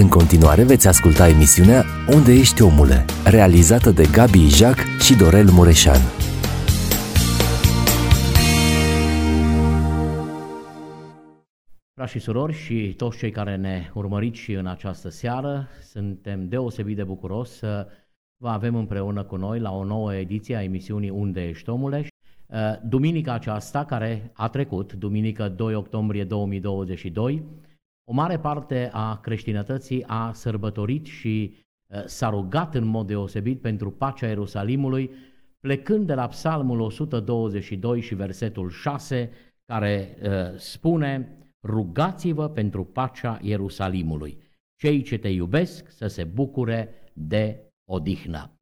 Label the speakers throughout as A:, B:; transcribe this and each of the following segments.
A: În continuare veți asculta emisiunea Unde ești omule, realizată de Gabi Ijac și Dorel Mureșan.
B: Frați și surori și toți cei care ne urmăriți și în această seară, suntem deosebit de bucuros să vă avem împreună cu noi la o nouă ediție a emisiunii Unde ești omule. Duminica aceasta care a trecut, duminică 2 octombrie 2022, o mare parte a creștinătății a sărbătorit și uh, s-a rugat în mod deosebit pentru pacea Ierusalimului, plecând de la Psalmul 122 și versetul 6, care uh, spune, rugați-vă pentru pacea Ierusalimului. Cei ce te iubesc să se bucure de odihnă.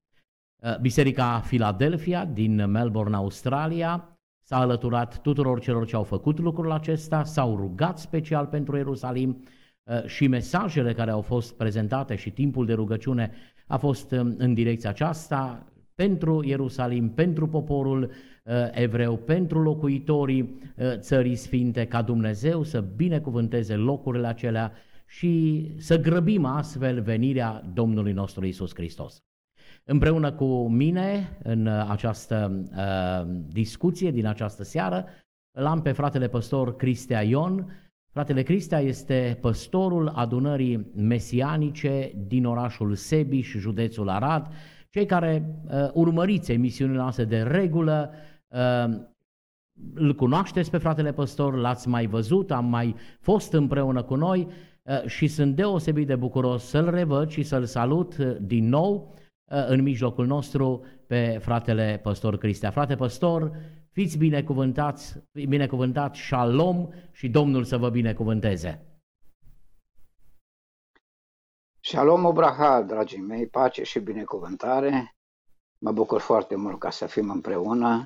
B: Uh, Biserica Philadelphia din Melbourne, Australia, s-a alăturat tuturor celor ce au făcut lucrul acesta, s-au rugat special pentru Ierusalim uh, și mesajele care au fost prezentate și timpul de rugăciune a fost um, în direcția aceasta pentru Ierusalim, pentru poporul uh, evreu, pentru locuitorii uh, țării sfinte, ca Dumnezeu să binecuvânteze locurile acelea și să grăbim astfel venirea Domnului nostru Isus Hristos. Împreună cu mine în această uh, discuție din această seară l-am pe fratele păstor Cristea Ion. Fratele Cristea este păstorul adunării mesianice din orașul Sebiș, județul Arad. Cei care uh, urmăriți emisiunile noastre de regulă uh, îl cunoașteți pe fratele păstor, l-ați mai văzut, am mai fost împreună cu noi uh, și sunt deosebit de bucuros să-l revăd și să-l salut uh, din nou Uh, în mijlocul nostru pe fratele păstor Cristea. Frate păstor, fiți binecuvântați, binecuvântat shalom și Domnul să vă binecuvânteze.
C: Shalom Obraha, dragii mei, pace și binecuvântare. Mă bucur foarte mult ca să fim împreună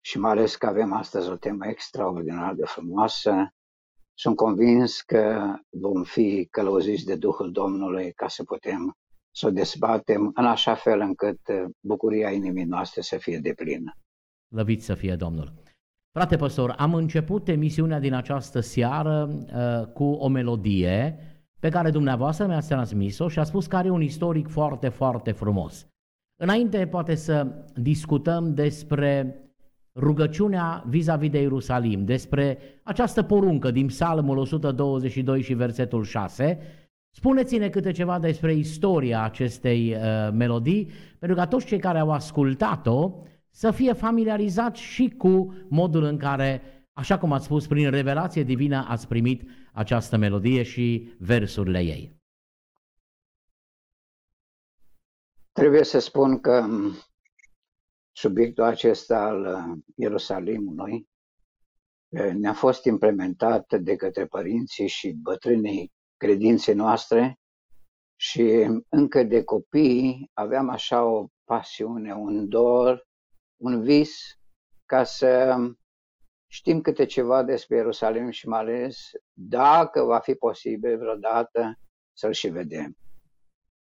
C: și mai ales că avem astăzi o temă extraordinar de frumoasă. Sunt convins că vom fi călăuziți de Duhul Domnului ca să putem să o dezbatem în așa fel încât uh, bucuria inimii noastre să fie deplină.
B: Lăvit să fie Domnul! Frate păstor, am început emisiunea din această seară uh, cu o melodie pe care dumneavoastră mi-ați transmis-o și a spus că are un istoric foarte, foarte frumos. Înainte poate să discutăm despre rugăciunea vis-a-vis de Ierusalim, despre această poruncă din Psalmul 122 și versetul 6, Spuneți-ne câte ceva despre istoria acestei uh, melodii, pentru ca toți cei care au ascultat-o să fie familiarizați și cu modul în care, așa cum ați spus, prin revelație divină ați primit această melodie și versurile ei.
C: Trebuie să spun că um, subiectul acesta al uh, Ierusalimului uh, ne-a fost implementat de către părinții și bătrânii credinței noastre și încă de copii aveam așa o pasiune, un dor, un vis ca să știm câte ceva despre Ierusalim și mai ales dacă va fi posibil vreodată să-l și vedem.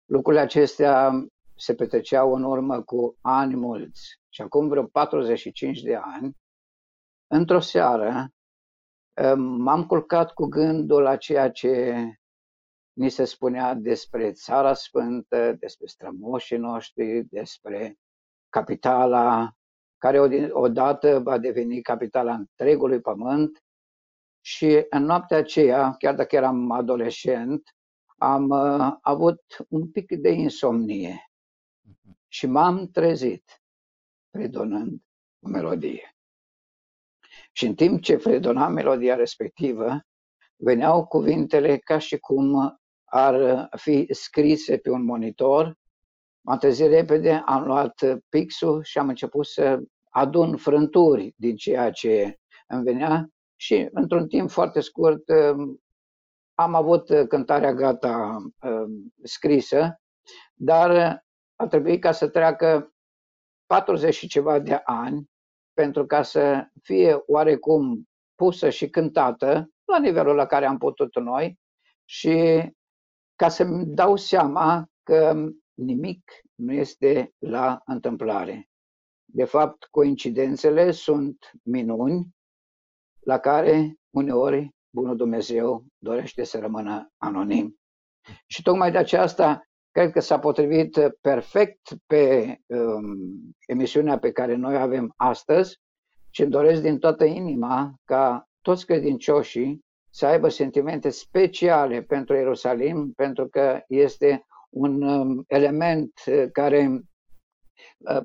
C: Lucrurile acestea se petreceau în urmă cu ani mulți și acum vreo 45 de ani, într-o seară, m-am culcat cu gândul la ceea ce ni se spunea despre Țara Sfântă, despre strămoșii noștri, despre capitala care odată va deveni capitala întregului pământ. Și în noaptea aceea, chiar dacă eram adolescent, am uh, avut un pic de insomnie și m-am trezit fredonând o melodie. Și în timp ce fredona melodia respectivă, veneau cuvintele ca și cum ar fi scrise pe un monitor. M-am trezit repede, am luat pixul și am început să adun frânturi din ceea ce îmi venea și într-un timp foarte scurt am avut cântarea gata scrisă, dar a trebuit ca să treacă 40 și ceva de ani pentru ca să fie oarecum pusă și cântată la nivelul la care am putut noi și ca să-mi dau seama că nimic nu este la întâmplare. De fapt, coincidențele sunt minuni la care uneori Bunul Dumnezeu dorește să rămână anonim. Și tocmai de aceasta cred că s-a potrivit perfect pe um, emisiunea pe care noi avem astăzi și îmi doresc din toată inima ca toți credincioșii să aibă sentimente speciale pentru Ierusalim, pentru că este un um, element uh, care uh,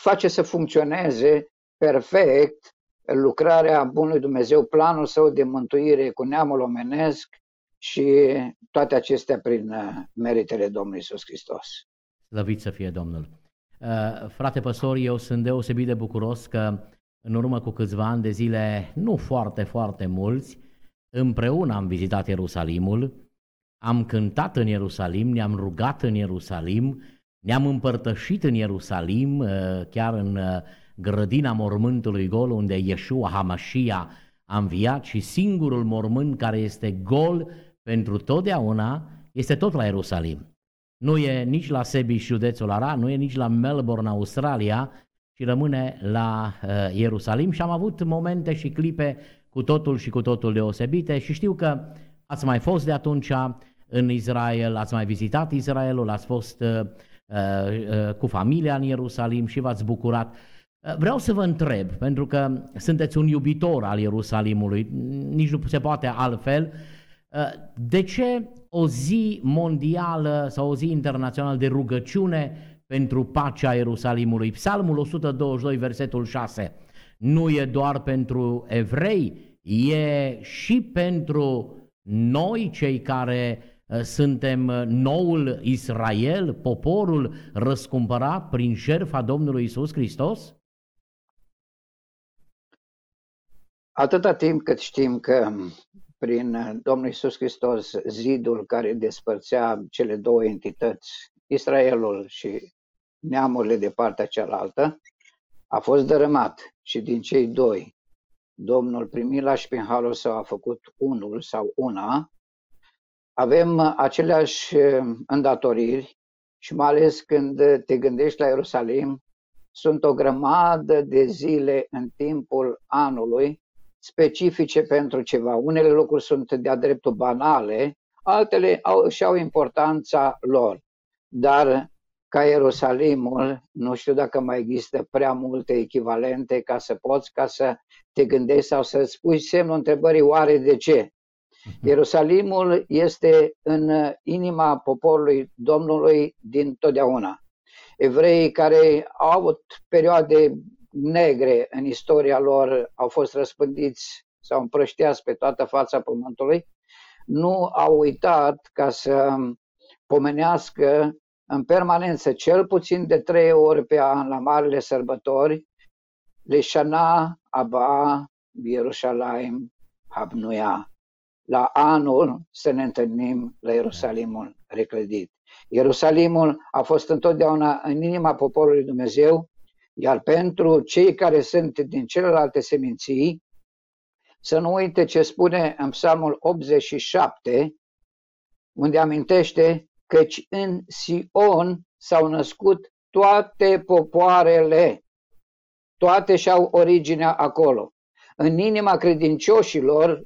C: face să funcționeze perfect lucrarea Bunului Dumnezeu, planul său de mântuire cu neamul omenesc și toate acestea prin uh, meritele Domnului Isus Hristos.
B: Slăvit să fie Domnul! Frate păstor, eu sunt deosebit de bucuros că în urmă cu câțiva ani de zile, nu foarte, foarte mulți, împreună am vizitat Ierusalimul, am cântat în Ierusalim, ne-am rugat în Ierusalim, ne-am împărtășit în Ierusalim, uh, chiar în uh, grădina mormântului gol, unde Yeshua Hamashia a înviat și singurul mormânt care este gol pentru totdeauna este tot la Ierusalim. Nu e nici la Sebi, județul Ara, nu e nici la Melbourne, Australia, ci rămâne la uh, Ierusalim și am avut momente și clipe cu totul și cu totul deosebite și știu că ați mai fost de atunci în Israel, ați mai vizitat Israelul, ați fost uh, uh, cu familia în Ierusalim și v-ați bucurat. Uh, vreau să vă întreb, pentru că sunteți un iubitor al Ierusalimului, nici nu se poate altfel, uh, de ce o zi mondială sau o zi internațională de rugăciune pentru pacea Ierusalimului? Psalmul 122, versetul 6 nu e doar pentru evrei, e și pentru noi, cei care uh, suntem uh, noul Israel, poporul răscumpărat prin șerfa Domnului Isus Hristos?
C: Atâta timp cât știm că prin uh, Domnul Isus Hristos zidul care despărțea cele două entități, Israelul și neamurile de partea cealaltă, a fost dărâmat și din cei doi, Domnul Primilaș și prin Harul Său a făcut unul sau una, avem aceleași eh, îndatoriri și mai ales când te gândești la Ierusalim, sunt o grămadă de zile în timpul anului specifice pentru ceva. Unele lucruri sunt de-a dreptul banale, altele au, și au importanța lor. Dar ca Ierusalimul, nu știu dacă mai există prea multe echivalente ca să poți, ca să te gândești sau să-ți pui semnul întrebării oare de ce. Mhm. Ierusalimul este în inima poporului Domnului din totdeauna. Evreii care au avut perioade negre în istoria lor, au fost răspândiți sau împrășteați pe toată fața pământului, nu au uitat ca să pomenească în permanență, cel puțin de trei ori pe an, la marile sărbători, Leșana, Aba, Ierusalim, Habnuia. La anul să ne întâlnim la Ierusalimul reclădit. Ierusalimul a fost întotdeauna în inima poporului Dumnezeu, iar pentru cei care sunt din celelalte seminții, să nu uite ce spune în Psalmul 87, unde amintește căci în Sion s-au născut toate popoarele, toate și-au originea acolo. În inima credincioșilor,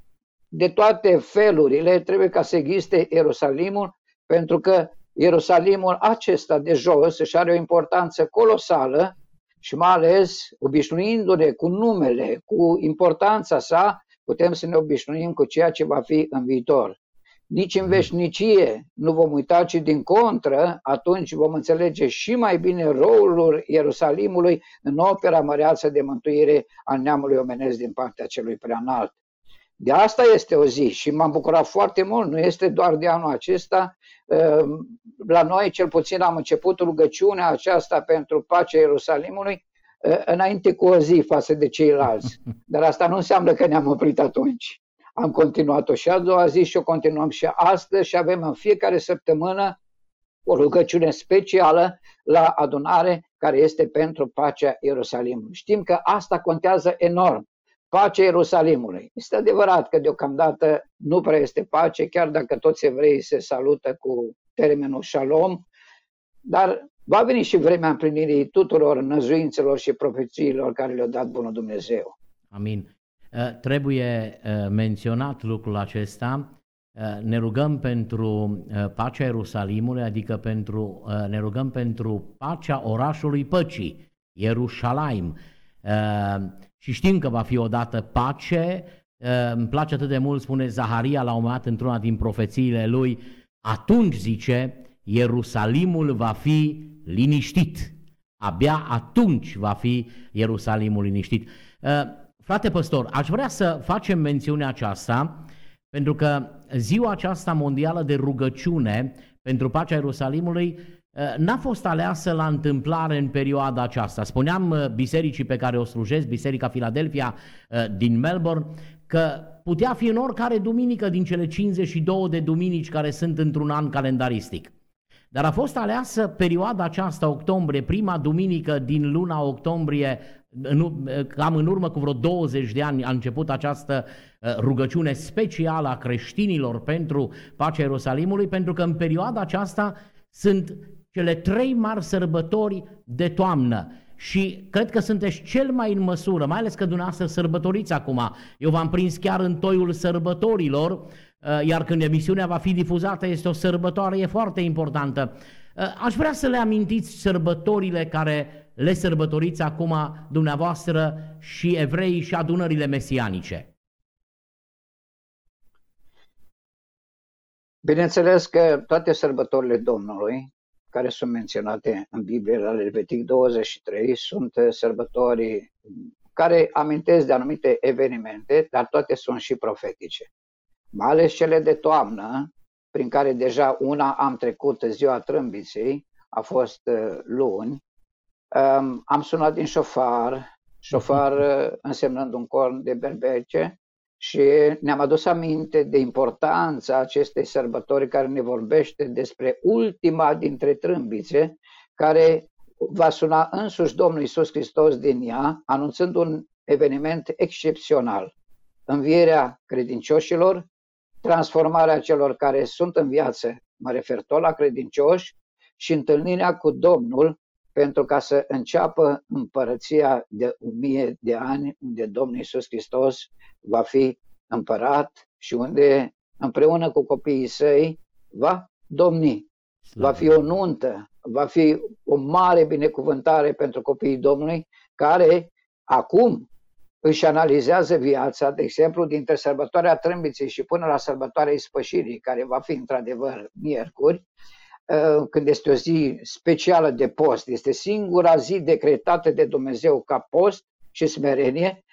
C: de toate felurile, trebuie ca să existe Ierusalimul, pentru că Ierusalimul acesta de jos își are o importanță colosală și mai ales obișnuindu-ne cu numele, cu importanța sa, putem să ne obișnuim cu ceea ce va fi în viitor nici în veșnicie nu vom uita, ci din contră, atunci vom înțelege și mai bine rolul Ierusalimului în opera măreață de mântuire al neamului omenesc din partea celui preanalt. De asta este o zi și m-am bucurat foarte mult, nu este doar de anul acesta. Ehm, la noi, cel puțin, am început rugăciunea aceasta pentru pacea Ierusalimului eh, înainte cu o zi față de ceilalți. Dar asta nu înseamnă că ne-am oprit atunci. Am continuat-o și a doua zi și o continuăm și astăzi și avem în fiecare săptămână o rugăciune specială la adunare care este pentru pacea Ierusalimului. Știm că asta contează enorm. Pacea Ierusalimului. Este adevărat că deocamdată nu prea este pace, chiar dacă toți evreii se salută cu termenul shalom, dar va veni și vremea împlinirii tuturor năzuințelor și profețiilor care le-a dat Bunul Dumnezeu.
B: Amin. Uh, trebuie uh, menționat lucrul acesta ne rugăm pentru pacea Ierusalimului, adică pentru, ne rugăm pentru pacea orașului păcii, Ierusalim. Și știm că va fi odată pace, îmi place atât de mult, spune Zaharia la un moment dat într-una din profețiile lui, atunci, zice, Ierusalimul va fi liniștit. Abia atunci va fi Ierusalimul liniștit. Frate păstor, aș vrea să facem mențiunea aceasta, pentru că ziua aceasta mondială de rugăciune pentru pacea Ierusalimului uh, n-a fost aleasă la întâmplare în perioada aceasta. Spuneam uh, bisericii pe care o slujesc, Biserica Philadelphia uh, din Melbourne, că putea fi în oricare duminică din cele 52 de duminici care sunt într-un an calendaristic. Dar a fost aleasă perioada aceasta, octombrie, prima duminică din luna octombrie în, cam în urmă cu vreo 20 de ani a început această uh, rugăciune specială a creștinilor pentru pacea Ierusalimului, pentru că în perioada aceasta sunt cele trei mari sărbători de toamnă și cred că sunteți cel mai în măsură, mai ales că dumneavoastră sărbătoriți acum. Eu v-am prins chiar în toiul sărbătorilor, uh, iar când emisiunea va fi difuzată, este o sărbătoare, e foarte importantă. Uh, aș vrea să le amintiți sărbătorile care le sărbătoriți acum dumneavoastră și evrei și adunările mesianice?
C: Bineînțeles că toate sărbătorile Domnului, care sunt menționate în Biblie la Levitic 23, sunt sărbători care amintesc de anumite evenimente, dar toate sunt și profetice. Mai ales cele de toamnă, prin care deja una am trecut ziua trâmbiței, a fost uh, luni, Um, am sunat din șofar, șofar uh, însemnând un corn de berbece și ne-am adus aminte de importanța acestei sărbători care ne vorbește despre ultima dintre trâmbițe care va suna însuși Domnul Isus Hristos din ea, anunțând un eveniment excepțional. Învierea credincioșilor, transformarea celor care sunt în viață, mă refer tot la credincioși, și întâlnirea cu Domnul pentru ca să înceapă împărăția de o mie de ani, unde Domnul Iisus Hristos va fi împărat și unde împreună cu copiii săi va domni. Va fi o nuntă, va fi o mare binecuvântare pentru copiii Domnului care acum își analizează viața, de exemplu, dintre sărbătoarea Trâmbiței și până la sărbătoarea Ispășirii, care va fi într-adevăr miercuri, Uh, când este o zi specială de post, este singura zi decretată de Dumnezeu ca post și smerenie,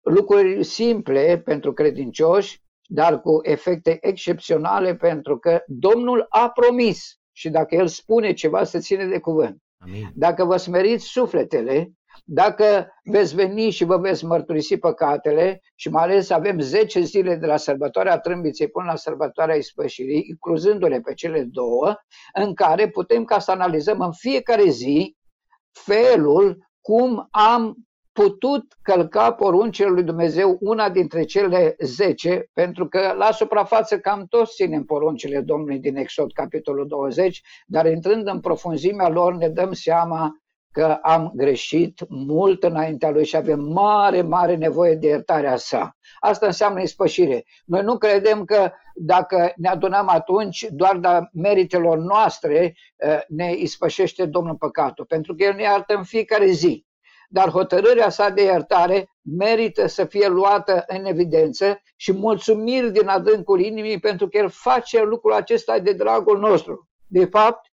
C: lucruri simple pentru credincioși, dar cu efecte excepționale pentru că Domnul a promis și dacă El spune ceva, se ține de cuvânt. Amin. Dacă vă smeriți sufletele, dacă veți veni și vă veți mărturisi păcatele și mai ales avem 10 zile de la sărbătoarea trâmbiței până la sărbătoarea ispășirii, incluzându-le pe cele două, în care putem ca să analizăm în fiecare zi felul cum am putut călca poruncile lui Dumnezeu, una dintre cele 10, pentru că la suprafață cam toți ținem poruncile Domnului din Exod, capitolul 20, dar intrând în profunzimea lor ne dăm seama că am greșit mult înaintea lui și avem mare, mare nevoie de iertarea sa. Asta înseamnă ispășire. Noi nu credem că dacă ne adunăm atunci, doar de meritelor noastre eh, ne ispășește Domnul păcatul, pentru că El ne iartă în fiecare zi. Dar hotărârea sa de iertare merită să fie luată în evidență și mulțumiri din adâncul inimii pentru că El face lucrul acesta de dragul nostru. De fapt,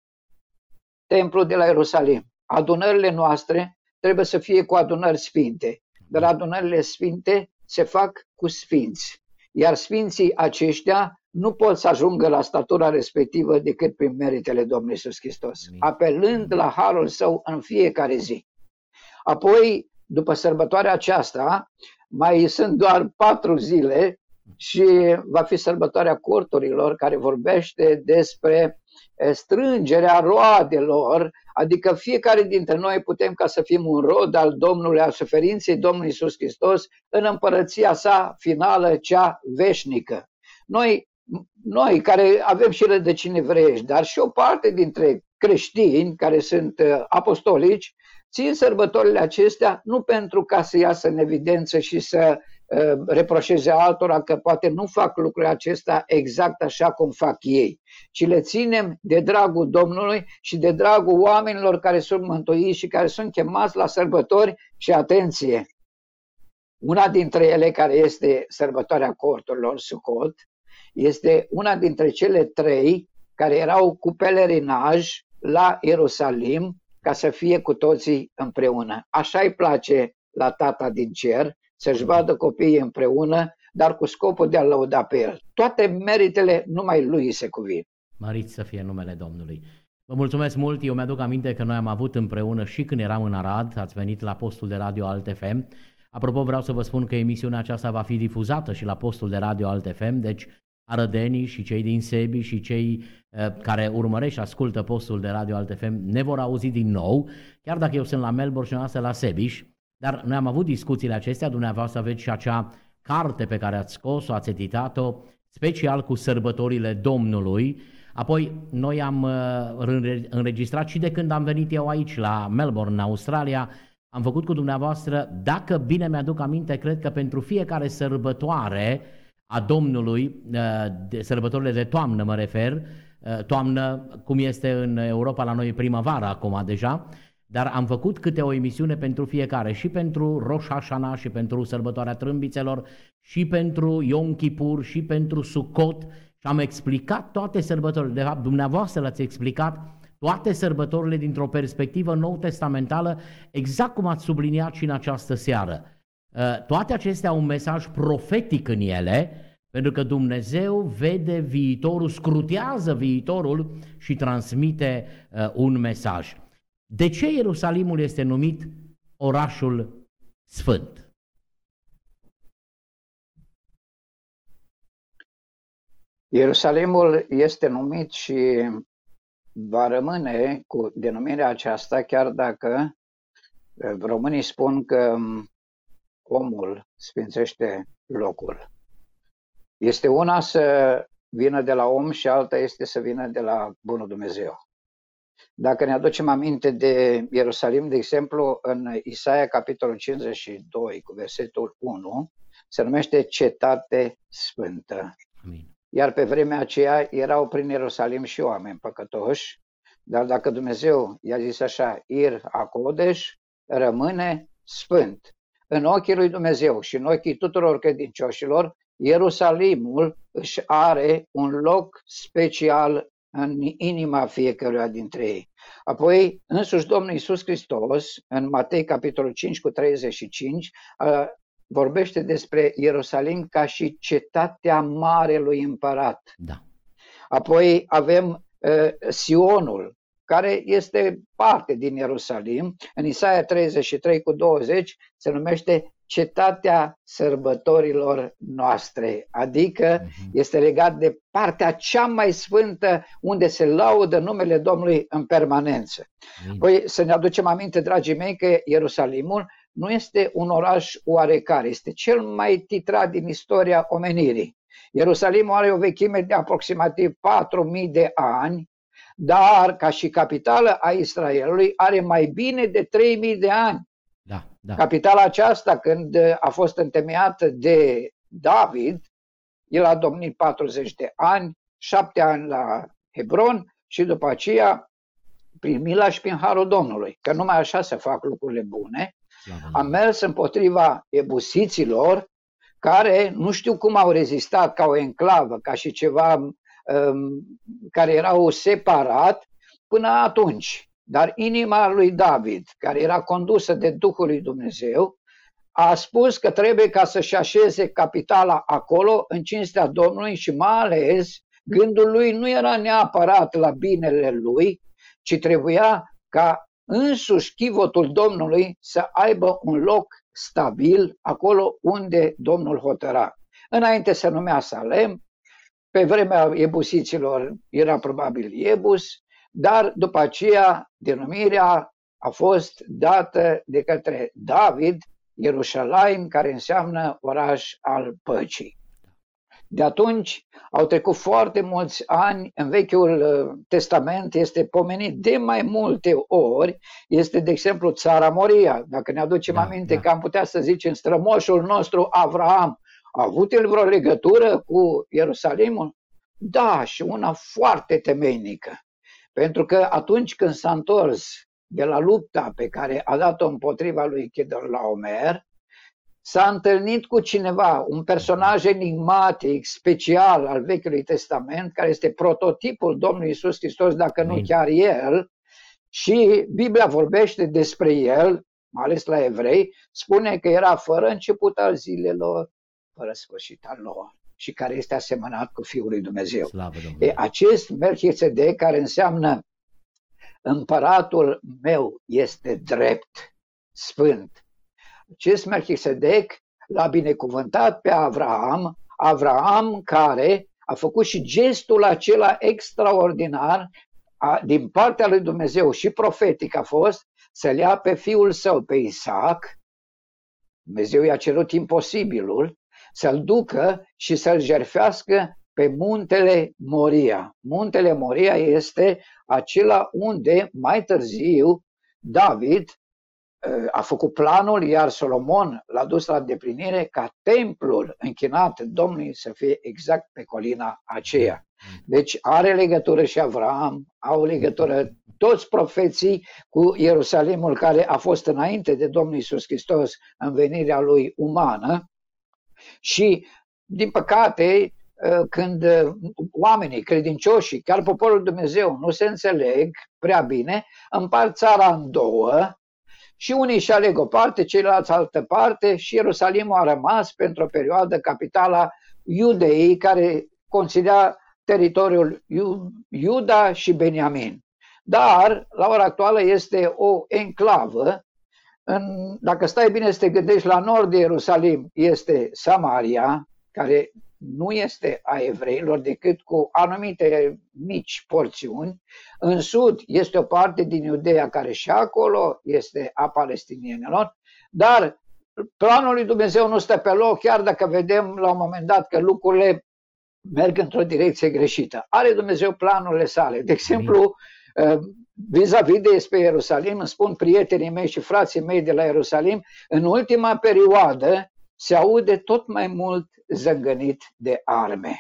C: templul de la Ierusalim adunările noastre trebuie să fie cu adunări sfinte, dar adunările sfinte se fac cu sfinți. Iar sfinții aceștia nu pot să ajungă la statura respectivă decât prin meritele Domnului Iisus Hristos, apelând la harul său în fiecare zi. Apoi, după sărbătoarea aceasta, mai sunt doar patru zile și va fi sărbătoarea corturilor care vorbește despre strângerea roadelor, adică fiecare dintre noi putem ca să fim un rod al Domnului, al suferinței Domnului Isus Hristos în împărăția sa finală, cea veșnică. Noi, noi care avem și rădăcini evreiești, dar și o parte dintre creștini care sunt uh, apostolici, țin sărbătorile acestea nu pentru ca să iasă în evidență și să uh, reproșeze altora că poate nu fac lucrurile acesta exact așa cum fac ei, ci le ținem de dragul Domnului și de dragul oamenilor care sunt mântuiți și care sunt chemați la sărbători și atenție. Una dintre ele, care este sărbătoarea corturilor, Sucot, este una dintre cele trei care erau cu pelerinaj la Ierusalim ca să fie cu toții împreună. Așa îi place la tata din cer să-și vadă copiii împreună, dar cu scopul de a lăuda pe el. Toate meritele numai lui se cuvin.
B: Mărit să fie numele Domnului. Vă mulțumesc mult, eu mi-aduc aminte că noi am avut împreună și când eram în Arad, ați venit la postul de radio Alt FM. Apropo, vreau să vă spun că emisiunea aceasta va fi difuzată și la postul de radio Alt FM, deci arădenii și cei din Sebi și cei uh, care urmăresc și ascultă postul de radio Alt FM ne vor auzi din nou, chiar dacă eu sunt la Melbourne și noastră la Sebiș, dar noi am avut discuțiile acestea, dumneavoastră aveți și acea carte pe care ați scos-o, ați editat-o, special cu sărbătorile Domnului, Apoi, noi am uh, înregistrat și de când am venit eu aici, la Melbourne, în Australia, am făcut cu dumneavoastră, dacă bine mi-aduc aminte, cred că pentru fiecare sărbătoare a Domnului, uh, de sărbătorile de toamnă mă refer, uh, toamnă cum este în Europa la noi primăvară acum deja, dar am făcut câte o emisiune pentru fiecare, și pentru Rosh Hashanah, și pentru sărbătoarea trâmbițelor, și pentru Yom Kippur, și pentru Sukkot, și am explicat toate sărbătorile. De fapt, dumneavoastră l-ați explicat toate sărbătorile dintr-o perspectivă nou-testamentală, exact cum ați subliniat și în această seară. Uh, toate acestea au un mesaj profetic în ele, pentru că Dumnezeu vede viitorul, scrutează viitorul și transmite uh, un mesaj. De ce Ierusalimul este numit orașul sfânt?
C: Ierusalimul este numit și va rămâne cu denumirea aceasta, chiar dacă uh, românii spun că um, omul sfințește locul. Este una să vină de la om și alta este să vină de la Bunul Dumnezeu. Dacă ne aducem aminte de Ierusalim, de exemplu, în Isaia capitolul 52 cu versetul 1, se numește Cetate Sfântă. Amin. Iar pe vremea aceea erau prin Ierusalim și oameni păcătoși, dar dacă Dumnezeu i-a zis așa, Ir Acodeș, rămâne sfânt. În ochii lui Dumnezeu și în ochii tuturor credincioșilor, Ierusalimul își are un loc special în inima fiecăruia dintre ei. Apoi, însuși Domnul Iisus Hristos, în Matei capitolul 5 cu 35, vorbește despre Ierusalim ca și cetatea Marelui Împărat.
B: Da.
C: Apoi avem uh, Sionul, care este parte din Ierusalim. În Isaia 33 cu 20 se numește cetatea sărbătorilor noastre, adică uh-huh. este legat de partea cea mai sfântă unde se laudă numele Domnului în permanență. Uh-huh. Păi să ne aducem aminte, dragii mei, că Ierusalimul nu este un oraș oarecare, este cel mai titrat din istoria omenirii. Ierusalimul are o vechime de aproximativ 4.000 de ani, dar ca și capitală a Israelului are mai bine de 3.000 de ani.
B: Da, da.
C: Capitala aceasta, când a fost întemeiată de David, el a domnit 40 de ani, 7 ani la Hebron și după aceea prin mila și prin harul Domnului, că numai așa se fac lucrurile bune, am mers împotriva ebusiților care nu știu cum au rezistat ca o enclavă, ca și ceva um, care erau separat până atunci. Dar inima lui David, care era condusă de Duhul lui Dumnezeu, a spus că trebuie ca să-și așeze capitala acolo în cinstea Domnului și mai ales gândul lui nu era neapărat la binele lui, ci trebuia ca însuși chivotul Domnului să aibă un loc stabil acolo unde Domnul hotăra. Înainte se numea Salem, pe vremea ebusiților era probabil Iebus, dar după aceea denumirea a fost dată de către David, Ierusalim, care înseamnă oraș al păcii. De atunci au trecut foarte mulți ani, în Vechiul uh, Testament este pomenit de mai multe ori, este de exemplu țara Moria. Dacă ne aducem da, aminte da. că am putea să zicem strămoșul nostru Avraam, a avut el vreo legătură cu Ierusalimul? Da, și una foarte temeinică. Pentru că atunci când s-a întors de la lupta pe care a dat-o împotriva lui Omer, s-a întâlnit cu cineva, un personaj enigmatic, special al Vechiului Testament, care este prototipul Domnului Isus Hristos, dacă nu chiar el, și Biblia vorbește despre el, mai ales la evrei, spune că era fără început al zilelor, fără sfârșit al lor și care este asemănat cu Fiul lui Dumnezeu. Slavă e, acest Melchizedek care înseamnă împăratul meu este drept, sfânt. Acest Melchisedec l-a binecuvântat pe Avraam, Avraam care a făcut și gestul acela extraordinar a, din partea lui Dumnezeu și profetic a fost să-l ia pe fiul său, pe Isaac, Dumnezeu i-a cerut imposibilul, să-l ducă și să-l jerfească pe muntele Moria. Muntele Moria este acela unde mai târziu David uh, a făcut planul, iar Solomon l-a dus la deplinire ca templul închinat Domnului să fie exact pe colina aceea. Deci are legătură și Avram, au legătură toți profeții cu Ierusalimul care a fost înainte de Domnul Isus Hristos în venirea lui umană și, din păcate, ă, când ă, oamenii credincioși, chiar poporul Dumnezeu, nu se înțeleg prea bine, împart țara în două și unii își aleg o parte, ceilalți altă parte și Ierusalimul a rămas pentru o perioadă capitala Iudeii, care considera teritoriul Iuda și Beniamin. Dar, la ora actuală, este o enclavă în, dacă stai bine să te gândești, la nord de Ierusalim este Samaria, care nu este a evreilor decât cu anumite mici porțiuni. În sud este o parte din Iudeea care și acolo este a palestinienilor, dar planul lui Dumnezeu nu stă pe loc, chiar dacă vedem la un moment dat că lucrurile merg într-o direcție greșită. Are Dumnezeu planurile sale. De exemplu, vis-a-vis de despre Ierusalim, îmi spun prietenii mei și frații mei de la Ierusalim, în ultima perioadă se aude tot mai mult zângănit de arme.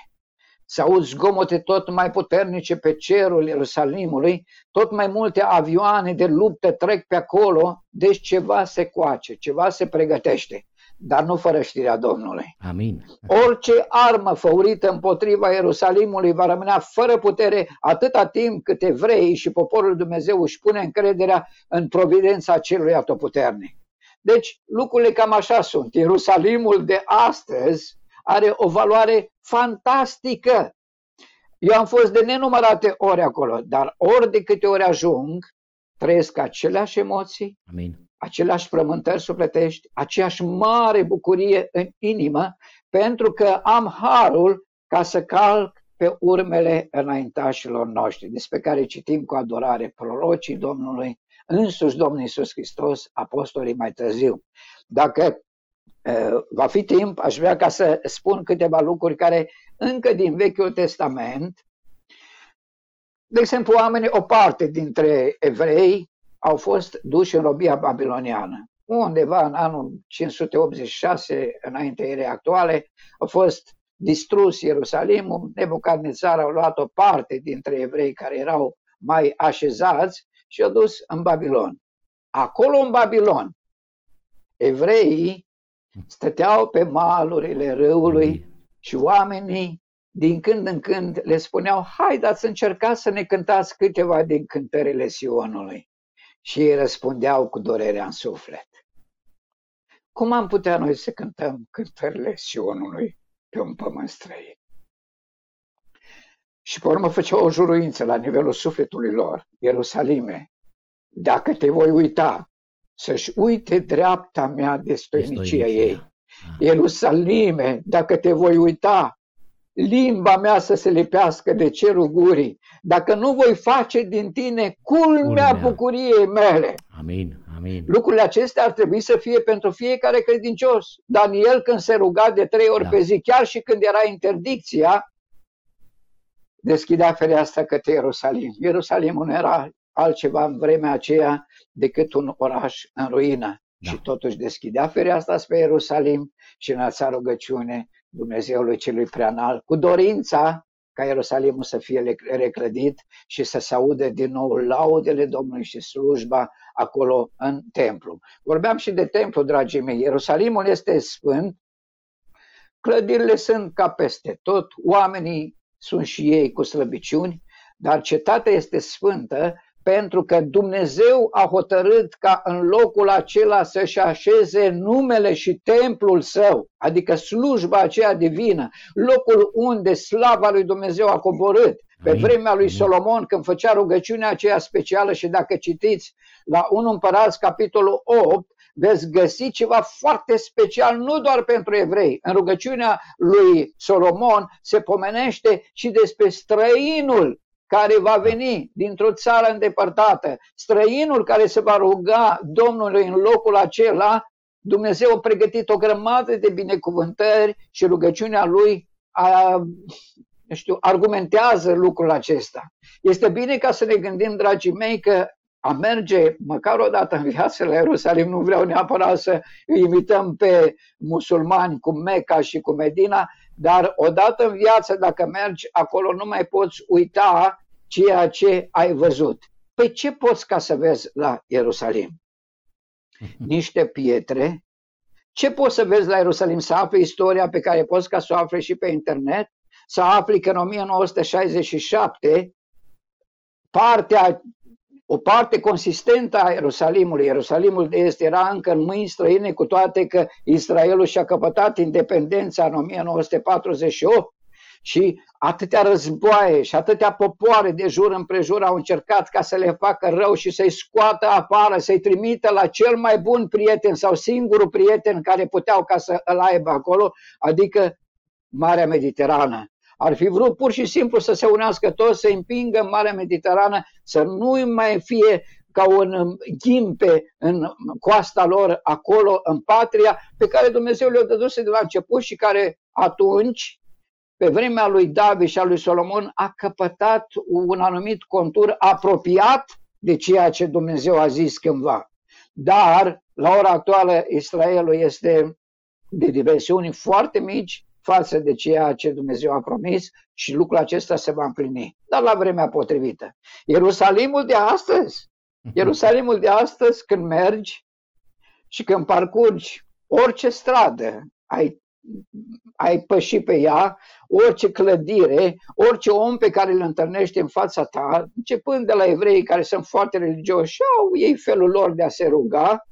C: Se aud zgomote tot mai puternice pe cerul Ierusalimului, tot mai multe avioane de luptă trec pe acolo, deci ceva se coace, ceva se pregătește dar nu fără știrea Domnului.
B: Amin.
C: Orice armă făurită împotriva Ierusalimului va rămâne fără putere atâta timp cât evreii și poporul Dumnezeu își pune încrederea în providența celui atotputernic. Deci lucrurile cam așa sunt. Ierusalimul de astăzi are o valoare fantastică. Eu am fost de nenumărate ori acolo, dar ori de câte ori ajung, trăiesc aceleași emoții,
B: Amin
C: aceleași frământări sufletești, aceeași mare bucurie în inimă, pentru că am harul ca să calc pe urmele înaintașilor noștri, despre care citim cu adorare prorocii Domnului, însuși Domnul Iisus Hristos, apostolii mai târziu. Dacă uh, va fi timp, aș vrea ca să spun câteva lucruri care încă din Vechiul Testament, de exemplu, oamenii, o parte dintre evrei au fost duși în robia babiloniană. Undeva în anul 586, înainte erei actuale, a fost distrus Ierusalimul, Nebucadnețar au luat o parte dintre evrei care erau mai așezați și au dus în Babilon. Acolo în Babilon, evreii stăteau pe malurile râului și oamenii din când în când le spuneau, haideți să încercați să ne cântați câteva din cântările Sionului. Și ei răspundeau cu durerea în suflet. Cum am putea noi să cântăm cântările Sionului pe un pământ străin? Și pe urmă făceau o juruință la nivelul sufletului lor, Ierusalime. Dacă te voi uita, să-și uite dreapta mea de stoinicia ei. Ah. Ierusalime, dacă te voi uita, limba mea să se lipească de cerul gurii, dacă nu voi face din tine culmea, culmea. bucuriei mele.
B: Amin, amin.
C: Amin. Lucrurile acestea ar trebui să fie pentru fiecare credincios. Daniel când se ruga de trei ori da. pe zi, chiar și când era interdicția, deschidea fereastra către Ierusalim. Ierusalimul nu era altceva în vremea aceea decât un oraș în ruină. Da. Și totuși deschidea fereastra spre Ierusalim și înălța rugăciune Dumnezeului celui preanal, cu dorința ca Ierusalimul să fie reclădit și să se aude din nou laudele Domnului și slujba acolo în templu. Vorbeam și de templu, dragii mei. Ierusalimul este sfânt, clădirile sunt ca peste tot, oamenii sunt și ei cu slăbiciuni, dar cetatea este sfântă pentru că Dumnezeu a hotărât ca în locul acela să-și așeze numele și templul său, adică slujba aceea divină, locul unde slava lui Dumnezeu a coborât. Pe vremea lui Solomon, când făcea rugăciunea aceea specială și dacă citiți la 1 Împărați, capitolul 8, veți găsi ceva foarte special, nu doar pentru evrei. În rugăciunea lui Solomon se pomenește și despre străinul care va veni dintr-o țară îndepărtată, străinul care se va ruga Domnului în locul acela, Dumnezeu a pregătit o grămadă de binecuvântări și rugăciunea lui a, știu, argumentează lucrul acesta. Este bine ca să ne gândim, dragii mei, că a merge măcar o dată în viață la Ierusalim, nu vreau neapărat să imităm pe musulmani cu Meca și cu Medina, dar odată în viață, dacă mergi acolo, nu mai poți uita ceea ce ai văzut. Păi ce poți ca să vezi la Ierusalim? Niște pietre. Ce poți să vezi la Ierusalim? Să afli istoria pe care poți ca să o afli și pe internet? Să afli că în 1967 partea o parte consistentă a Ierusalimului. Ierusalimul de Est era încă în mâini străine, cu toate că Israelul și-a căpătat independența în 1948 și atâtea războaie și atâtea popoare de jur împrejur au încercat ca să le facă rău și să-i scoată afară, să-i trimită la cel mai bun prieten sau singurul prieten care puteau ca să îl aibă acolo, adică Marea Mediterană. Ar fi vrut pur și simplu să se unească toți, să împingă Marea Mediterană, să nu mai fie ca un ghimpe în coasta lor acolo, în patria, pe care Dumnezeu le-a dăduse de la început și care atunci pe vremea lui David și a lui Solomon a căpătat un anumit contur apropiat de ceea ce Dumnezeu a zis cândva. Dar, la ora actuală, Israelul este de dimensiuni foarte mici față de ceea ce Dumnezeu a promis și lucrul acesta se va împlini, dar la vremea potrivită. Ierusalimul de astăzi, Ierusalimul de astăzi, când mergi și când parcurgi orice stradă, ai ai păși pe ea, orice clădire, orice om pe care îl întâlnești în fața ta, începând de la evrei care sunt foarte religioși și au ei felul lor de a se ruga,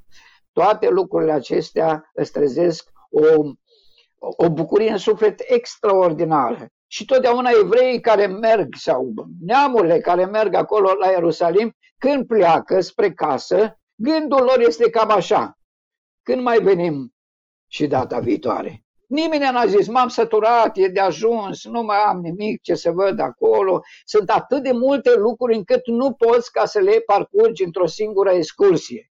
C: toate lucrurile acestea îți trezesc o, o bucurie în suflet extraordinară. Și totdeauna evrei care merg sau neamurile care merg acolo la Ierusalim, când pleacă spre casă, gândul lor este cam așa. Când mai venim și data viitoare? Nimeni n-a zis, m-am săturat, e de ajuns, nu mai am nimic ce să văd acolo. Sunt atât de multe lucruri încât nu poți ca să le parcurgi într-o singură excursie.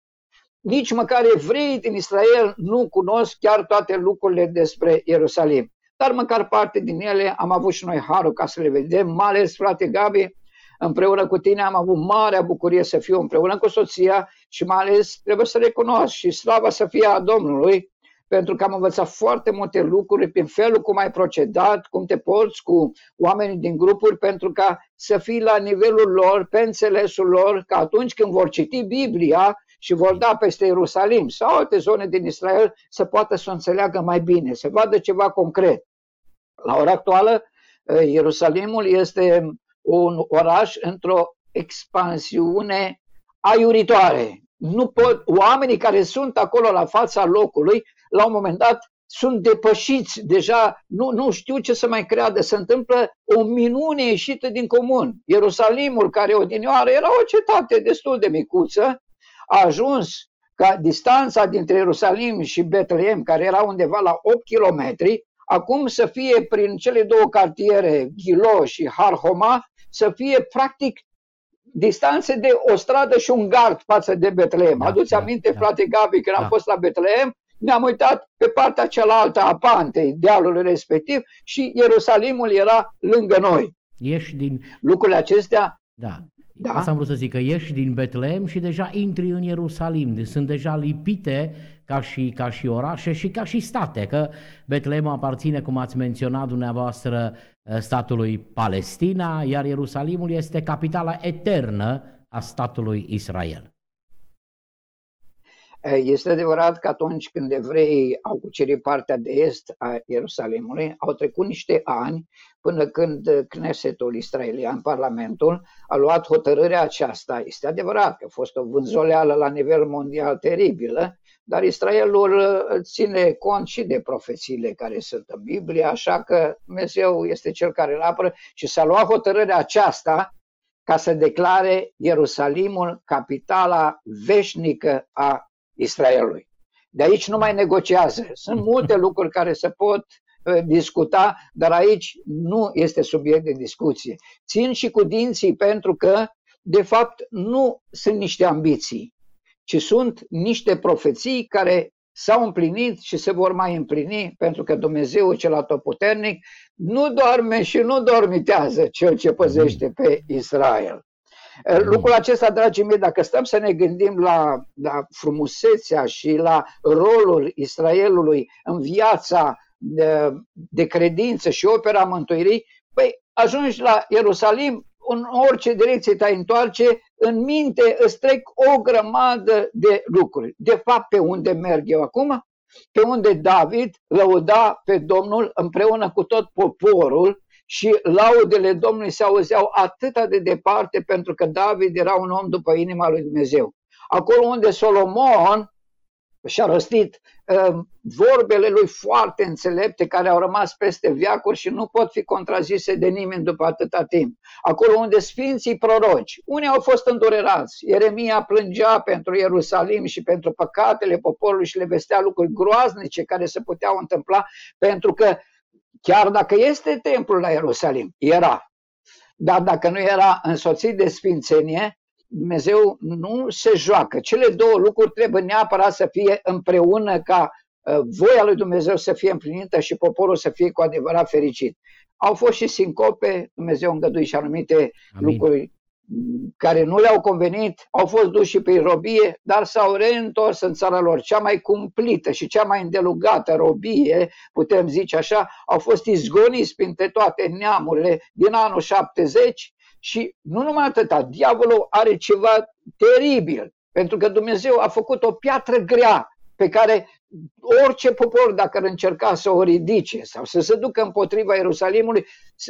C: Nici măcar evrei din Israel nu cunosc chiar toate lucrurile despre Ierusalim. Dar măcar parte din ele am avut și noi harul ca să le vedem, mai ales frate Gabi, împreună cu tine am avut marea bucurie să fiu împreună cu soția și mai ales trebuie să recunosc și slava să fie a Domnului, pentru că am învățat foarte multe lucruri prin felul cum ai procedat, cum te porți cu oamenii din grupuri, pentru ca să fii la nivelul lor, pe înțelesul lor, că atunci când vor citi Biblia și vor da peste Ierusalim sau alte zone din Israel, să poată să o înțeleagă mai bine, să vadă ceva concret. La ora actuală, eh, Ierusalimul este un oraș într-o expansiune aiuritoare. Nu pot, oamenii care sunt acolo la fața locului la un moment dat sunt depășiți, deja nu, nu știu ce să mai creadă. Se întâmplă o minune ieșită din comun. Ierusalimul, care odinioară era o cetate destul de micuță, a ajuns ca distanța dintre Ierusalim și Betlehem, care era undeva la 8 km, acum să fie prin cele două cartiere, Ghilo și Harhoma, să fie practic distanțe de o stradă și un gard față de Betlehem. Da, Aduți da, aminte, da. frate Gabi, când da. am fost la Betlehem, ne-am uitat pe partea cealaltă a pantei, dealului respectiv și Ierusalimul era lângă noi.
B: Ești din...
C: Lucrurile acestea
B: da. Da. Asta am vrut să zic, că ieși din Betlehem și deja intri în Ierusalim. Deci sunt deja lipite ca și, ca și orașe și ca și state, că Betlehem aparține, cum ați menționat dumneavoastră, statului Palestina, iar Ierusalimul este capitala eternă a statului Israel.
C: Este adevărat că atunci când evreii au cucerit partea de est a Ierusalimului, au trecut niște ani până când Knesetul israelian, Parlamentul, a luat hotărârea aceasta. Este adevărat că a fost o vânzoleală la nivel mondial teribilă, dar Israelul ține cont și de profețiile care sunt în Biblie, așa că Dumnezeu este cel care îl apără și s-a luat hotărârea aceasta ca să declare Ierusalimul capitala veșnică a Israelului. De aici nu mai negociază. Sunt multe lucruri care se pot uh, discuta, dar aici nu este subiect de discuție. Țin și cu dinții pentru că, de fapt, nu sunt niște ambiții, ci sunt niște profeții care s-au împlinit și se vor mai împlini, pentru că Dumnezeu cel atotputernic nu doarme și nu dormitează cel ce păzește pe Israel. Eh, lucrul acesta, dragii mei, dacă stăm să ne gândim la, la frumusețea și la rolul Israelului în viața de, de credință și opera mântuirii, păi ajungi la Ierusalim, în orice direcție te întoarce, în minte îți trec o grămadă de lucruri. De fapt, pe unde merg eu acum? Pe unde David lăuda pe Domnul împreună cu tot poporul și laudele Domnului se auzeau atât de departe pentru că David era un om după inima lui Dumnezeu. Acolo unde Solomon și-a răstit uh, vorbele lui foarte înțelepte care au rămas peste viacuri și nu pot fi contrazise de nimeni după atâta timp. Acolo unde sfinții proroci, unii au fost îndurerați, Ieremia plângea pentru Ierusalim și pentru păcatele poporului și le vestea lucruri groaznice care se puteau întâmpla pentru că Chiar dacă este templul la Ierusalim, era. Dar dacă nu era însoțit de sfințenie, Dumnezeu nu se joacă. Cele două lucruri trebuie neapărat să fie împreună ca uh, voia lui Dumnezeu să fie împlinită și poporul să fie cu adevărat fericit. Au fost și sincope, Dumnezeu îngădui și anumite Amin. lucruri care nu le-au convenit, au fost duși pe robie, dar s-au reîntors în țara lor. Cea mai cumplită și cea mai îndelugată robie, putem zice așa, au fost izgoniți printre toate neamurile din anul 70 și nu numai atâta, diavolul are ceva teribil, pentru că Dumnezeu a făcut o piatră grea pe care orice popor, dacă ar încerca să o ridice sau să se ducă împotriva Ierusalimului,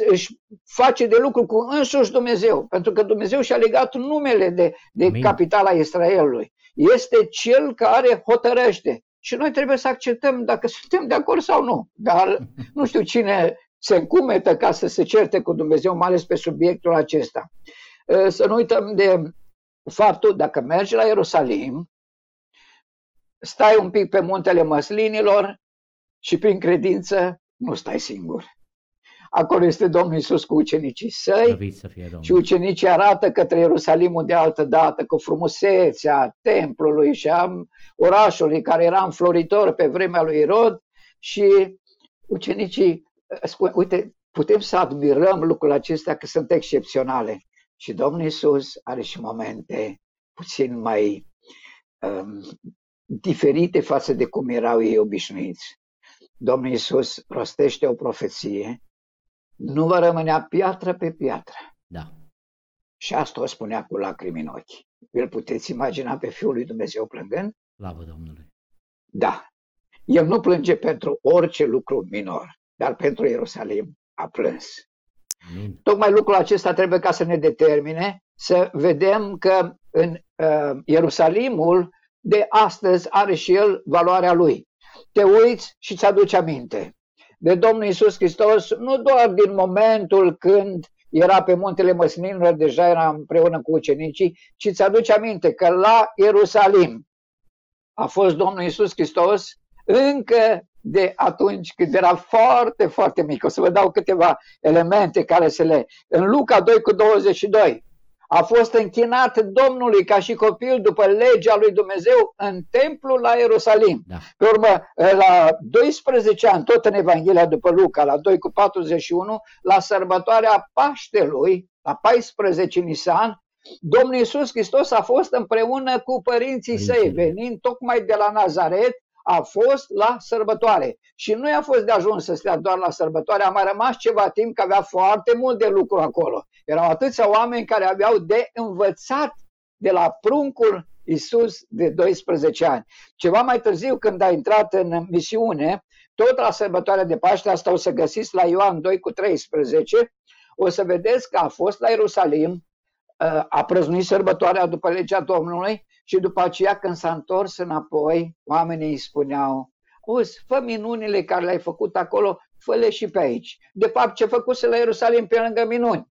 C: își face de lucru cu însuși Dumnezeu, pentru că Dumnezeu și-a legat numele de, de capitala Israelului. Este cel care hotărăște. Și noi trebuie să acceptăm dacă suntem de acord sau nu. Dar nu știu cine se încumetă ca să se certe cu Dumnezeu, mai ales pe subiectul acesta. Să nu uităm de faptul, dacă mergi la Ierusalim, stai un pic pe muntele măslinilor și prin credință nu stai singur. Acolo este Domnul Isus cu ucenicii săi să fie, și ucenicii arată către Ierusalimul de altă dată cu frumusețea templului și a orașului care era înfloritor pe vremea lui Irod și ucenicii spun, uite, putem să admirăm lucrul acesta că sunt excepționale. Și Domnul Isus are și momente puțin mai um, diferite față de cum erau ei obișnuiți. Domnul Iisus rostește o profeție, nu va rămânea piatră pe piatră.
B: Da.
C: Și asta o spunea cu lacrimi în ochi. Îl puteți imagina pe Fiul lui Dumnezeu plângând?
B: Slavă Domnului!
C: Da. El nu plânge pentru orice lucru minor, dar pentru Ierusalim a plâns. Amin. Tocmai lucrul acesta trebuie ca să ne determine să vedem că în uh, Ierusalimul de astăzi are și el valoarea lui. Te uiți și ți aduci aminte de Domnul Isus Hristos nu doar din momentul când era pe muntele Măslinilor, deja era împreună cu ucenicii, ci ți aduci aminte că la Ierusalim a fost Domnul Isus Hristos încă de atunci când era foarte, foarte mic. O să vă dau câteva elemente care să le... În Luca 2 cu 22, a fost închinat Domnului ca și copil după legea lui Dumnezeu în templul la Ierusalim. Da. Pe urmă, la 12 ani, tot în Evanghelia după Luca, la 2 cu 41, la sărbătoarea Paștelui, la 14 Nisan, Domnul Iisus Hristos a fost împreună cu părinții săi, venind tocmai de la Nazaret, a fost la sărbătoare. Și nu i-a fost de ajuns să stea doar la sărbătoare, a mai rămas ceva timp că avea foarte mult de lucru acolo. Erau atâția oameni care aveau de învățat de la pruncul Isus de 12 ani. Ceva mai târziu, când a intrat în misiune, tot la sărbătoarea de Paște, asta o să găsiți la Ioan 2 cu 13, o să vedeți că a fost la Ierusalim, a prăznuit sărbătoarea după legea Domnului și după aceea când s-a întors înapoi, oamenii îi spuneau, Uzi, fă minunile care le-ai făcut acolo, fă-le și pe aici. De fapt, ce făcuse la Ierusalim pe lângă minuni?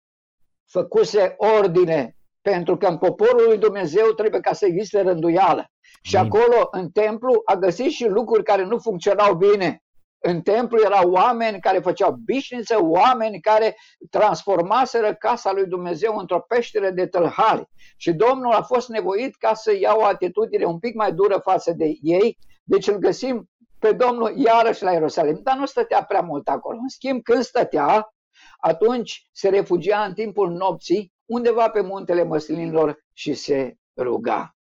C: Făcuse ordine, pentru că în poporul lui Dumnezeu trebuie ca să existe rânduială. Și acolo, în templu, a găsit și lucruri care nu funcționau bine. În templu erau oameni care făceau bișniță, oameni care transformaseră casa lui Dumnezeu într-o peșteră de tâlhari. Și Domnul a fost nevoit ca să ia o atitudine un pic mai dură față de ei, deci îl găsim pe Domnul iarăși la Ierusalim, dar nu stătea prea mult acolo. În schimb, când stătea, atunci se refugia în timpul nopții undeva pe muntele măslinilor și se ruga.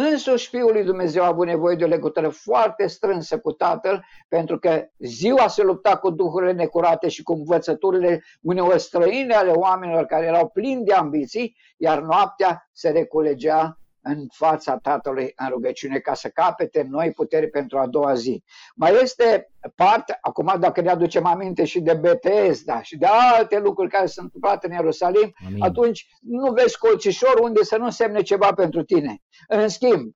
C: Însuși Fiul lui Dumnezeu a avut nevoie de o legătură foarte strânsă cu Tatăl, pentru că ziua se lupta cu duhurile necurate și cu învățăturile uneori străine ale oamenilor care erau plini de ambiții, iar noaptea se reculegea în fața Tatălui în rugăciune ca să capete noi puteri pentru a doua zi. Mai este parte, acum dacă ne aducem aminte și de da, și de alte lucruri care s-au întâmplat în Ierusalim, Amin. atunci nu vezi colțișor unde să nu semne ceva pentru tine. În schimb,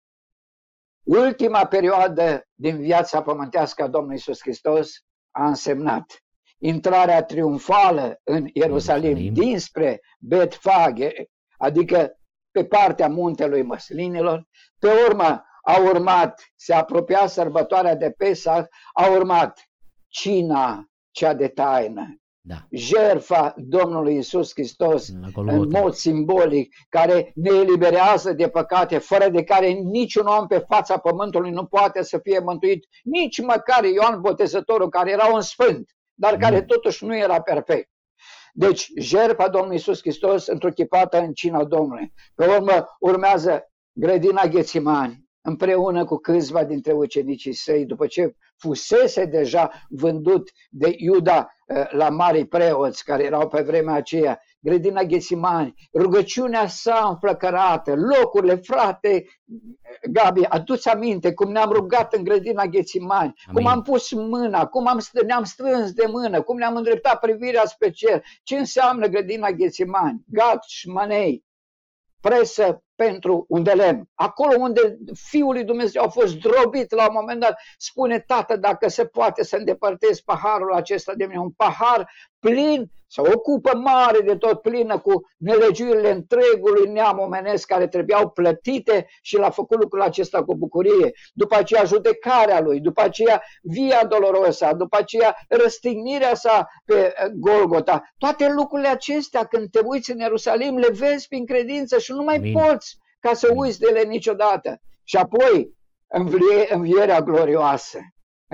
C: ultima perioadă din viața pământească a Domnului Isus Hristos a însemnat intrarea triumfală în Ierusalim, Ierusalim. dinspre Betfage, adică pe partea muntelui măslinilor, pe urmă a urmat, se apropia sărbătoarea de Pesach, a urmat cina cea de taină, da. jerfa Domnului Isus Hristos în mod simbolic, care ne eliberează de păcate, fără de care niciun om pe fața pământului nu poate să fie mântuit, nici măcar Ioan Botezătorul, care era un sfânt, dar care totuși nu era perfect. Deci, jertfa Domnului Iisus Hristos întruchipată în cina Domnului. Pe urmă urmează grădina Ghețimani, împreună cu câțiva dintre ucenicii săi, după ce fusese deja vândut de Iuda eh, la mari preoți care erau pe vremea aceea, grădina Ghesimani, rugăciunea sa înflăcărată, locurile, frate, Gabi, adu-ți aminte cum ne-am rugat în grădina Ghesimani, Amin. cum am pus mâna, cum am, ne-am strâns de mână, cum ne-am îndreptat privirea spre cer. Ce înseamnă grădina Ghesimani? Gat, șmanei, presă pentru un de lemn. Acolo unde Fiul lui Dumnezeu a fost drobit la un moment dat, spune, Tată, dacă se poate să îndepărtez paharul acesta de mine, un pahar plin, sau o cupă mare de tot plină cu nelegiurile întregului neam omenesc care trebuiau plătite și l-a făcut lucrul acesta cu bucurie. După aceea judecarea lui, după aceea via dolorosa, după aceea răstignirea sa pe eh, Golgota. Toate lucrurile acestea când te uiți în Ierusalim le vezi prin credință și nu mai Amin. poți ca să uiți de ele niciodată. Și apoi învierea glorioasă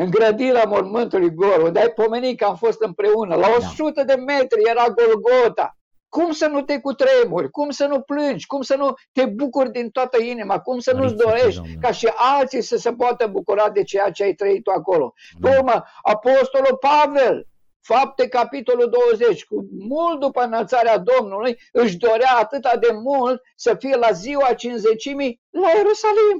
C: în grădina mormântului Gor, unde ai pomenit că am fost împreună, la 100 da. de metri era Golgota. Cum să nu te cutremuri, cum să nu plângi, cum să nu te bucuri din toată inima, cum să nu-ți dorești ca și alții să se poată bucura de ceea ce ai trăit tu acolo. Pe urmă, Apostolul Pavel, Fapte, capitolul 20, cu mult după înălțarea Domnului, își dorea atâta de mult să fie la ziua cinzecimii la Ierusalim.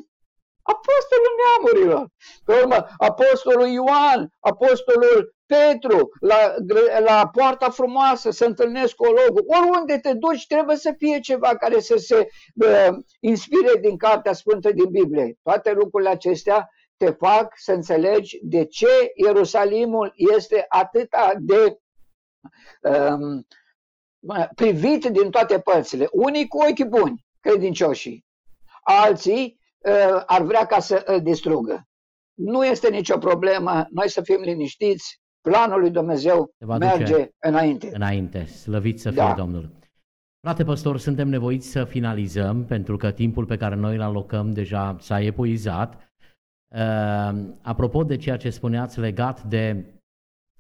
C: Apostolul neamurilor. Pe urmă, apostolul Ioan, apostolul Petru, la, la poarta frumoasă, să întâlnesc cu ologul. Oriunde te duci, trebuie să fie ceva care să se uh, inspire din Cartea Sfântă din Biblie. Toate lucrurile acestea te fac să înțelegi de ce Ierusalimul este atât de um, privit din toate părțile. Unii cu ochi buni, credincioșii, alții Uh, ar vrea ca să îl distrugă. Nu este nicio problemă, noi să fim liniștiți, planul lui Dumnezeu merge înainte.
B: Înainte, slăvit să fie da. Domnul. Frate păstor, suntem nevoiți să finalizăm pentru că timpul pe care noi îl alocăm deja s-a epuizat. Uh, apropo de ceea ce spuneați legat de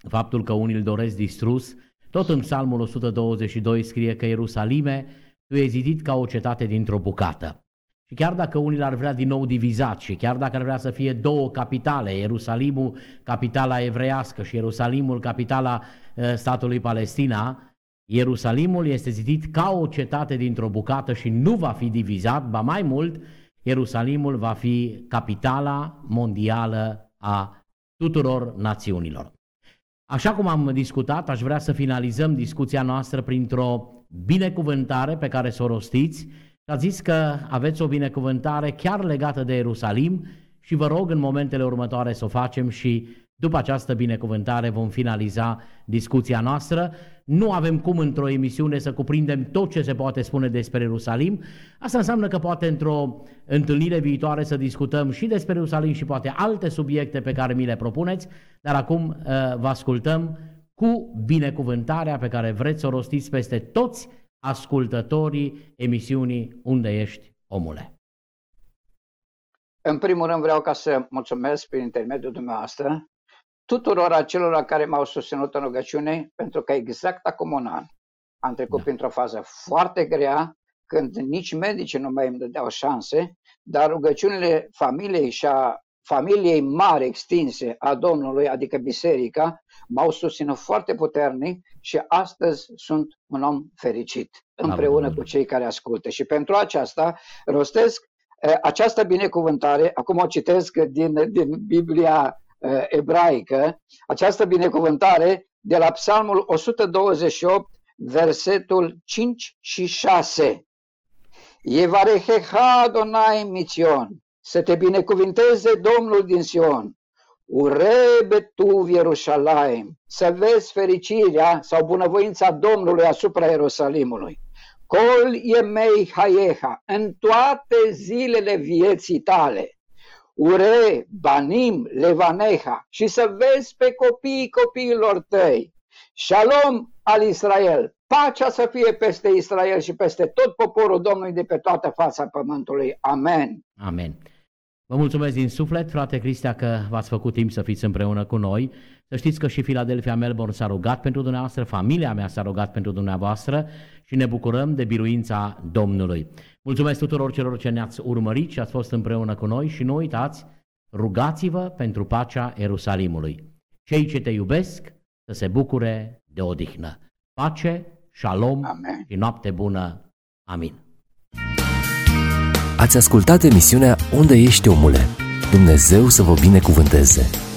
B: faptul că unii îl doresc distrus, tot în Psalmul 122 scrie că Ierusalime, tu e zidit ca o cetate dintr-o bucată. Și chiar dacă unii l-ar vrea din nou divizat și chiar dacă ar vrea să fie două capitale, Ierusalimul capitala evreiască și Ierusalimul capitala uh, statului Palestina, Ierusalimul este zidit ca o cetate dintr-o bucată și nu va fi divizat, ba mai mult, Ierusalimul va fi capitala mondială a tuturor națiunilor. Așa cum am discutat, aș vrea să finalizăm discuția noastră printr-o binecuvântare pe care să o rostiți. Ați zis că aveți o binecuvântare chiar legată de Ierusalim și vă rog în momentele următoare să o facem și după această binecuvântare vom finaliza discuția noastră. Nu avem cum într-o emisiune să cuprindem tot ce se poate spune despre Ierusalim. Asta înseamnă că poate într-o întâlnire viitoare să discutăm și despre Ierusalim și poate alte subiecte pe care mi le propuneți, dar acum uh, vă ascultăm cu binecuvântarea pe care vreți să o rostiți peste toți ascultătorii emisiunii Unde ești, omule.
C: În primul rând vreau ca să mulțumesc prin intermediul dumneavoastră tuturor acelor care m-au susținut în rugăciune, pentru că exact acum un an am trecut da. printr-o fază foarte grea, când nici medicii nu mai îmi dădeau șanse, dar rugăciunile familiei și a familiei mari extinse a Domnului, adică biserica, m-au susținut foarte puternic și astăzi sunt un om fericit, împreună cu cei care ascultă. Și pentru aceasta rostesc această binecuvântare, acum o citesc din, din Biblia uh, ebraică, această binecuvântare de la Psalmul 128, versetul 5 și 6. Evareheha Adonai Mițion, să te binecuvinteze Domnul din Sion, urebe tu Ierușalaim, să vezi fericirea sau bunăvoința Domnului asupra Ierusalimului. Col e mei haieha, în toate zilele vieții tale ure, banim, levaneha și să vezi pe copiii copiilor tăi. Shalom al Israel, pacea să fie peste Israel și peste tot poporul Domnului de pe toată fața pământului. Amen.
B: Amen. Vă mulțumesc din suflet, frate Cristia, că v-ați făcut timp să fiți împreună cu noi. Să știți că și Philadelphia Melbourne s-a rugat pentru dumneavoastră, familia mea s-a rugat pentru dumneavoastră și ne bucurăm de biruința Domnului. Mulțumesc tuturor celor ce ne-ați urmărit și ați fost împreună cu noi și nu uitați, rugați-vă pentru pacea Ierusalimului. Cei ce te iubesc să se bucure de odihnă. Pace, shalom Amen. și noapte bună. Amin.
A: Ați ascultat emisiunea Unde ești omule? Dumnezeu să vă binecuvânteze!